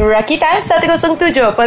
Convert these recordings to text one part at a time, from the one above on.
Rakita 107.9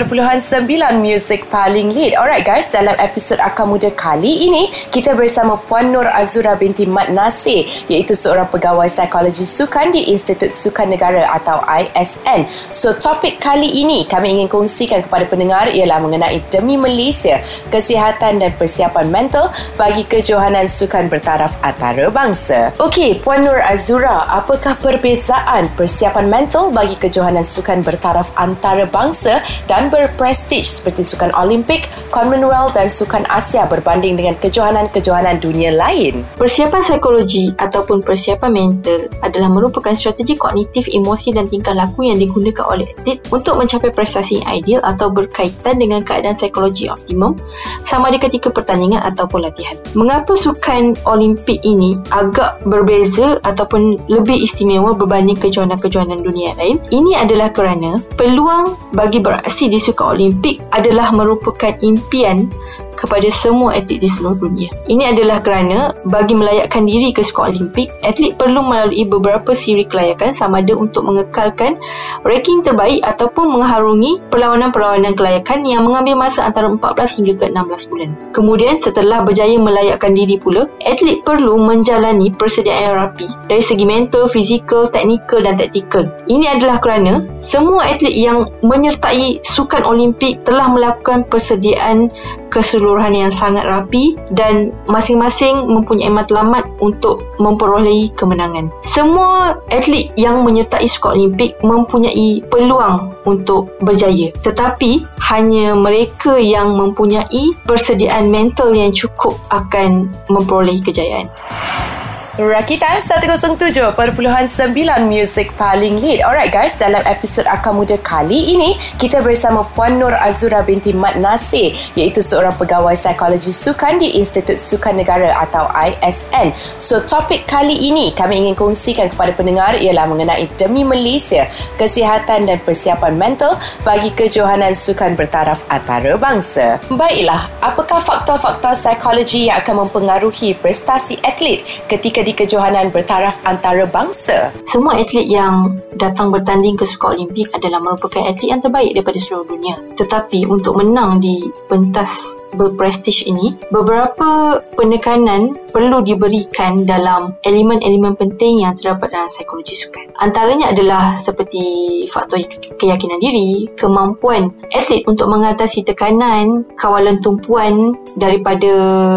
Music paling lead. Alright guys, dalam episod Akar Muda kali ini Kita bersama Puan Nur Azura binti Mat Nasir Iaitu seorang pegawai psikologi sukan di Institut Sukan Negara atau ISN So topik kali ini kami ingin kongsikan kepada pendengar Ialah mengenai Demi Malaysia Kesihatan dan persiapan mental Bagi kejohanan sukan bertaraf antarabangsa. Okey, Puan Nur Azura Apakah perbezaan persiapan mental bagi kejohanan sukan bertaraf taraf antarabangsa dan berprestij seperti Sukan Olimpik, Commonwealth dan Sukan Asia berbanding dengan kejohanan-kejohanan dunia lain. Persiapan psikologi ataupun persiapan mental adalah merupakan strategi kognitif, emosi dan tingkah laku yang digunakan oleh atlet untuk mencapai prestasi yang ideal atau berkaitan dengan keadaan psikologi optimum sama ada ketika pertandingan ataupun latihan. Mengapa Sukan Olimpik ini agak berbeza ataupun lebih istimewa berbanding kejohanan-kejohanan dunia lain? Ini adalah kerana peluang bagi beraksi di Sukan Olimpik adalah merupakan impian kepada semua atlet di seluruh dunia. Ini adalah kerana bagi melayakkan diri ke Sukan Olimpik, atlet perlu melalui beberapa siri kelayakan sama ada untuk mengekalkan ranking terbaik ataupun mengharungi perlawanan-perlawanan kelayakan yang mengambil masa antara 14 hingga ke 16 bulan. Kemudian setelah berjaya melayakkan diri pula, atlet perlu menjalani persediaan yang rapi dari segi mental, fizikal, teknikal dan taktikal. Ini adalah kerana semua atlet yang menyertai Sukan Olimpik telah melakukan persediaan keseluruhan yang sangat rapi dan masing-masing mempunyai matlamat untuk memperolehi kemenangan. Semua atlet yang menyertai Sukan Olimpik mempunyai peluang untuk berjaya. Tetapi hanya mereka yang mempunyai persediaan mental yang cukup akan memperolehi kejayaan. Rakita 107.9 Music paling lead. Alright guys, dalam episod Akar Muda kali ini Kita bersama Puan Nur Azura binti Mat Nasir Iaitu seorang pegawai psikologi sukan di Institut Sukan Negara atau ISN So topik kali ini kami ingin kongsikan kepada pendengar Ialah mengenai Demi Malaysia Kesihatan dan persiapan mental Bagi kejohanan sukan bertaraf antarabangsa. Baiklah, apakah faktor-faktor psikologi yang akan mempengaruhi prestasi atlet ketika di kejohanan bertaraf antarabangsa. Semua atlet yang datang bertanding ke Sukan Olimpik adalah merupakan atlet yang terbaik daripada seluruh dunia. Tetapi untuk menang di pentas berprestij ini, beberapa penekanan perlu diberikan dalam elemen-elemen penting yang terdapat dalam psikologi sukan. Antaranya adalah seperti faktor keyakinan diri, kemampuan atlet untuk mengatasi tekanan, kawalan tumpuan daripada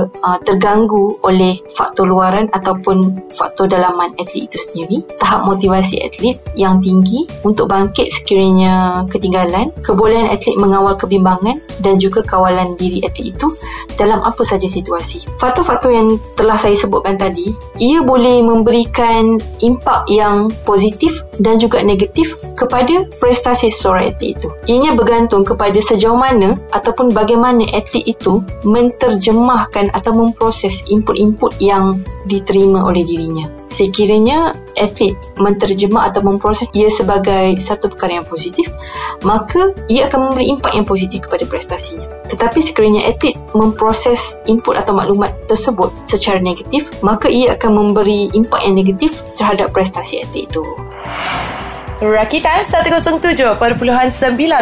uh, terganggu oleh faktor luaran ataupun ataupun faktor dalaman atlet itu sendiri, tahap motivasi atlet yang tinggi untuk bangkit sekiranya ketinggalan, kebolehan atlet mengawal kebimbangan dan juga kawalan diri atlet itu dalam apa saja situasi. Faktor-faktor yang telah saya sebutkan tadi, ia boleh memberikan impak yang positif dan juga negatif kepada prestasi seorang atlet itu. Ianya bergantung kepada sejauh mana ataupun bagaimana atlet itu menterjemahkan atau memproses input-input yang diterima oleh dirinya. Sekiranya atlet menterjemah atau memproses ia sebagai satu perkara yang positif, maka ia akan memberi impak yang positif kepada prestasinya. Tetapi sekiranya atlet memproses input atau maklumat tersebut secara negatif, maka ia akan memberi impak yang negatif terhadap prestasi atlet itu. Rakita 107.9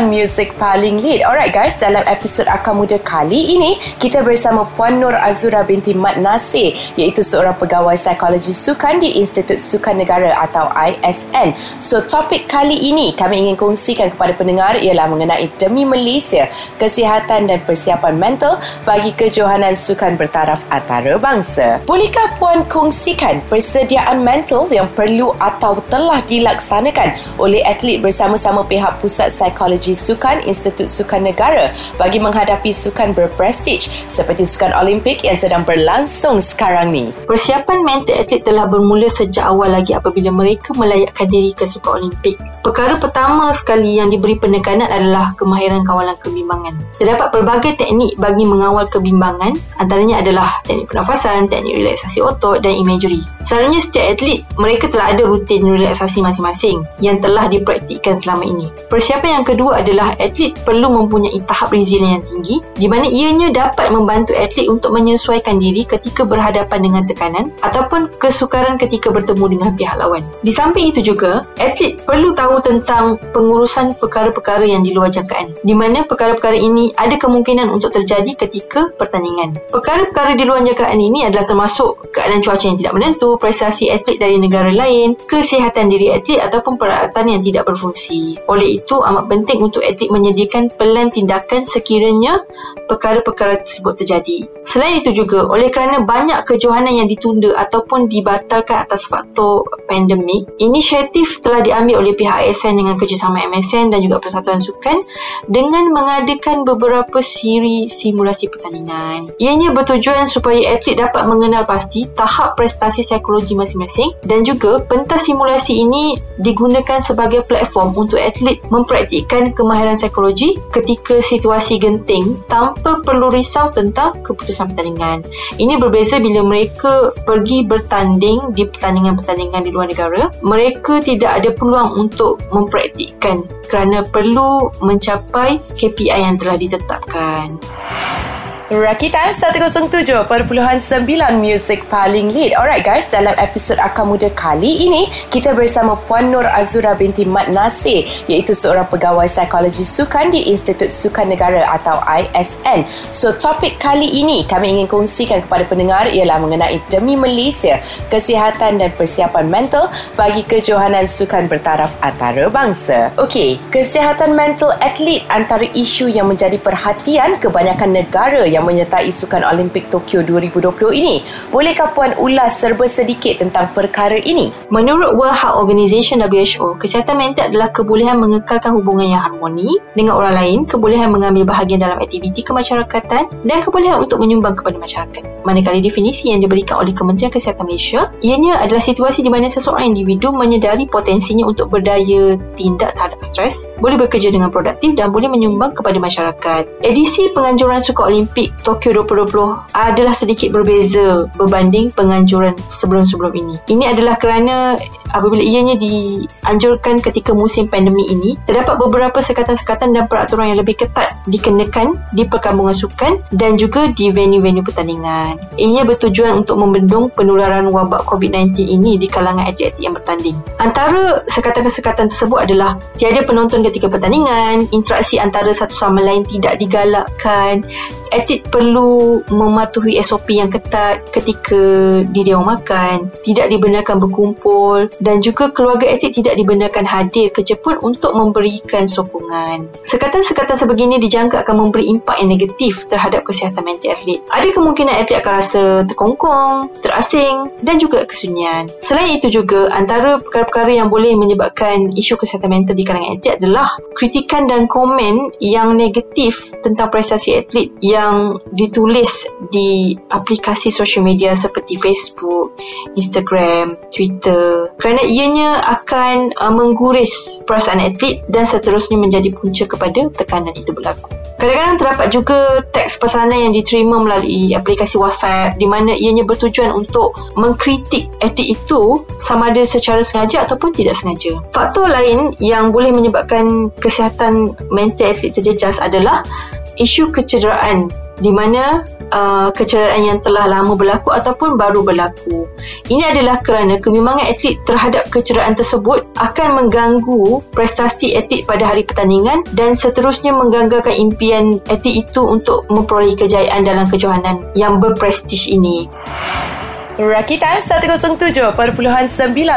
Music paling lead. Alright guys, dalam episod Akar Muda kali ini Kita bersama Puan Nur Azura binti Mat Nasir Iaitu seorang pegawai psikologi sukan di Institut Sukan Negara atau ISN So topik kali ini kami ingin kongsikan kepada pendengar Ialah mengenai Demi Malaysia Kesihatan dan persiapan mental Bagi kejohanan sukan bertaraf antarabangsa. Bolehkah Puan kongsikan persediaan mental yang perlu atau telah dilaksanakan oleh atlet bersama-sama pihak Pusat Psikologi Sukan Institut Sukan Negara bagi menghadapi sukan berprestij seperti Sukan Olimpik yang sedang berlangsung sekarang ni. Persiapan mental atlet telah bermula sejak awal lagi apabila mereka melayakkan diri ke Sukan Olimpik. Perkara pertama sekali yang diberi penekanan adalah kemahiran kawalan kebimbangan. Terdapat pelbagai teknik bagi mengawal kebimbangan, antaranya adalah teknik pernafasan, teknik relaksasi otot dan imagery. Selalunya setiap atlet, mereka telah ada rutin relaksasi masing-masing yang telah dipraktikkan selama ini. Persiapan yang kedua adalah atlet perlu mempunyai tahap resilient yang tinggi di mana ianya dapat membantu atlet untuk menyesuaikan diri ketika berhadapan dengan tekanan ataupun kesukaran ketika bertemu dengan pihak lawan. Di samping itu juga, atlet perlu tahu tentang pengurusan perkara-perkara yang di luar jangkaan di mana perkara-perkara ini ada kemungkinan untuk terjadi ketika pertandingan. Perkara-perkara di luar jangkaan ini adalah termasuk keadaan cuaca yang tidak menentu, prestasi atlet dari negara lain, kesihatan diri atlet ataupun peralatan yang tidak berfungsi. Oleh itu, amat penting untuk atlet menyediakan pelan tindakan sekiranya perkara-perkara tersebut terjadi. Selain itu juga, oleh kerana banyak kejohanan yang ditunda ataupun dibatalkan atas faktor pandemik, inisiatif telah diambil oleh pihak ASN dengan kerjasama MSN dan juga Persatuan Sukan dengan mengadakan beberapa siri simulasi pertandingan. Ianya bertujuan supaya atlet dapat mengenal pasti tahap prestasi psikologi masing-masing dan juga pentas simulasi ini digunakan sebagai platform untuk atlet mempraktikkan kemahiran psikologi ketika situasi genting tanpa perlu risau tentang keputusan pertandingan. Ini berbeza bila mereka pergi bertanding di pertandingan-pertandingan di luar negara. Mereka tidak ada peluang untuk mempraktikkan kerana perlu mencapai KPI yang telah ditetapkan. Rakita 107.9 Music paling lead. Alright guys Dalam episod Akar Muda kali ini Kita bersama Puan Nur Azura binti Mat Nasir Iaitu seorang pegawai psikologi sukan Di Institut Sukan Negara atau ISN So topik kali ini Kami ingin kongsikan kepada pendengar Ialah mengenai Demi Malaysia Kesihatan dan persiapan mental Bagi kejohanan sukan bertaraf antarabangsa. Okey Kesihatan mental atlet Antara isu yang menjadi perhatian Kebanyakan negara yang menyertai Sukan Olimpik Tokyo 2020 ini. Bolehkah Puan ulas serba sedikit tentang perkara ini? Menurut World Health Organization WHO, kesihatan mental adalah kebolehan mengekalkan hubungan yang harmoni dengan orang lain, kebolehan mengambil bahagian dalam aktiviti kemasyarakatan dan kebolehan untuk menyumbang kepada masyarakat. Manakala definisi yang diberikan oleh Kementerian Kesihatan Malaysia, ianya adalah situasi di mana seseorang individu menyedari potensinya untuk berdaya tindak terhadap stres, boleh bekerja dengan produktif dan boleh menyumbang kepada masyarakat. Edisi penganjuran Sukan Olimpik Olimpik Tokyo 2020 adalah sedikit berbeza berbanding penganjuran sebelum-sebelum ini. Ini adalah kerana apabila ianya dianjurkan ketika musim pandemik ini, terdapat beberapa sekatan-sekatan dan peraturan yang lebih ketat dikenakan di perkambungan sukan dan juga di venue-venue pertandingan. Ianya bertujuan untuk membendung penularan wabak COVID-19 ini di kalangan atlet-atlet yang bertanding. Antara sekatan-sekatan tersebut adalah tiada penonton ketika pertandingan, interaksi antara satu sama lain tidak digalakkan, atlet perlu mematuhi SOP yang ketat ketika di dewan makan, tidak dibenarkan berkumpul dan juga keluarga atlet tidak dibenarkan hadir ke Jepun untuk memberikan sokongan. Sekatan-sekatan sebegini dijangka akan memberi impak yang negatif terhadap kesihatan mental atlet. Ada kemungkinan atlet akan rasa terkongkong, terasing dan juga kesunyian. Selain itu juga, antara perkara-perkara yang boleh menyebabkan isu kesihatan mental di kalangan atlet adalah kritikan dan komen yang negatif tentang prestasi atlet yang ditulis di aplikasi social media seperti Facebook, Instagram, Twitter kerana ianya akan uh, mengguris perasaan atlet dan seterusnya menjadi punca kepada tekanan itu berlaku. Kadang-kadang terdapat juga teks pesanan yang diterima melalui aplikasi WhatsApp di mana ianya bertujuan untuk mengkritik atlet itu sama ada secara sengaja ataupun tidak sengaja. Faktor lain yang boleh menyebabkan kesihatan mental atlet terjejas adalah isu kecederaan di mana uh, kecederaan yang telah lama berlaku ataupun baru berlaku. Ini adalah kerana kebimbangan atlet terhadap kecederaan tersebut akan mengganggu prestasi atlet pada hari pertandingan dan seterusnya mengganggarkan impian atlet itu untuk memperoleh kejayaan dalam kejohanan yang berprestij ini. Rakita 107.9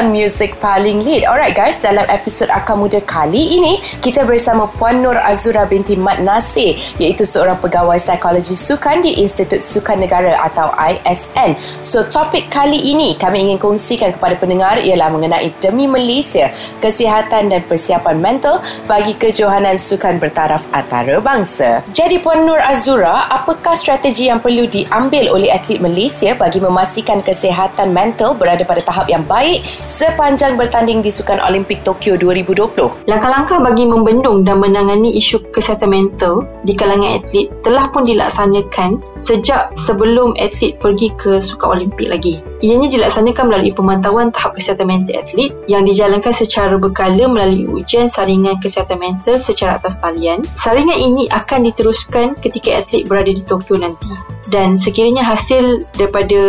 Music paling lead. Alright guys Dalam episod Akar Muda kali ini Kita bersama Puan Nur Azura binti Mat Nasir Iaitu seorang pegawai psikologi sukan Di Institut Sukan Negara atau ISN So topik kali ini Kami ingin kongsikan kepada pendengar Ialah mengenai Demi Malaysia Kesihatan dan persiapan mental Bagi kejohanan sukan bertaraf antarabangsa. Jadi Puan Nur Azura Apakah strategi yang perlu diambil oleh atlet Malaysia Bagi memastikan kesihatan mental berada pada tahap yang baik sepanjang bertanding di Sukan Olimpik Tokyo 2020. Langkah-langkah bagi membendung dan menangani isu kesihatan mental di kalangan atlet telah pun dilaksanakan sejak sebelum atlet pergi ke Sukan Olimpik lagi. Ianya dilaksanakan melalui pemantauan tahap kesihatan mental atlet yang dijalankan secara berkala melalui ujian saringan kesihatan mental secara atas talian. Saringan ini akan diteruskan ketika atlet berada di Tokyo nanti dan sekiranya hasil daripada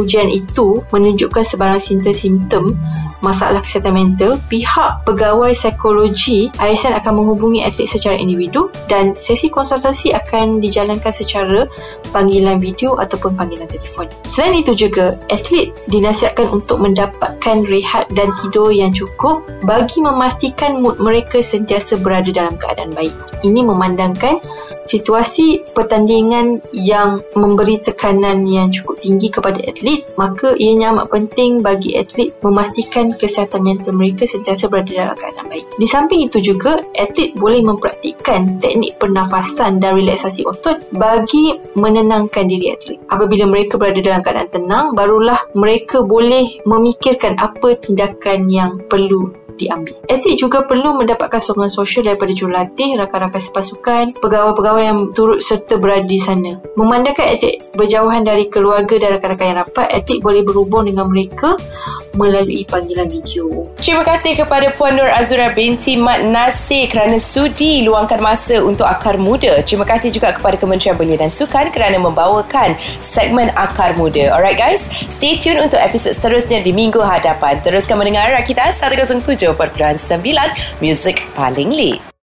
ujian itu menunjukkan sebarang simptom-simptom masalah kesihatan mental, pihak pegawai psikologi ISN akan menghubungi atlet secara individu dan sesi konsultasi akan dijalankan secara panggilan video ataupun panggilan telefon. Selain itu juga, atlet dinasihatkan untuk mendapatkan rehat dan tidur yang cukup bagi memastikan mood mereka sentiasa berada dalam keadaan baik. Ini memandangkan situasi pertandingan yang memberi tekanan yang cukup tinggi kepada atlet, maka ianya amat penting bagi atlet memastikan kesihatan mental mereka sentiasa berada dalam keadaan baik. Di samping itu juga, atlet boleh mempraktikkan teknik pernafasan dan relaksasi otot bagi menenangkan diri atlet. Apabila mereka berada dalam keadaan tenang, barulah mereka boleh memikirkan apa tindakan yang perlu diambil. Atlet juga perlu mendapatkan sokongan sosial daripada jurulatih, rakan-rakan sepasukan, pegawai-pegawai yang turut serta berada di sana. Memandangkan atlet berjauhan dari keluarga dan rakan-rakan yang rapat, atlet boleh berhubung dengan mereka melalui panggilan video. Terima kasih kepada Puan Nur Azura binti Mat Nasir kerana sudi luangkan masa untuk Akar Muda. Terima kasih juga kepada Kementerian Belia dan Sukan kerana membawakan segmen Akar Muda. Alright guys, stay tune untuk episod seterusnya di minggu hadapan. Teruskan mendengar Rakita 107.9 Music Paling Lead.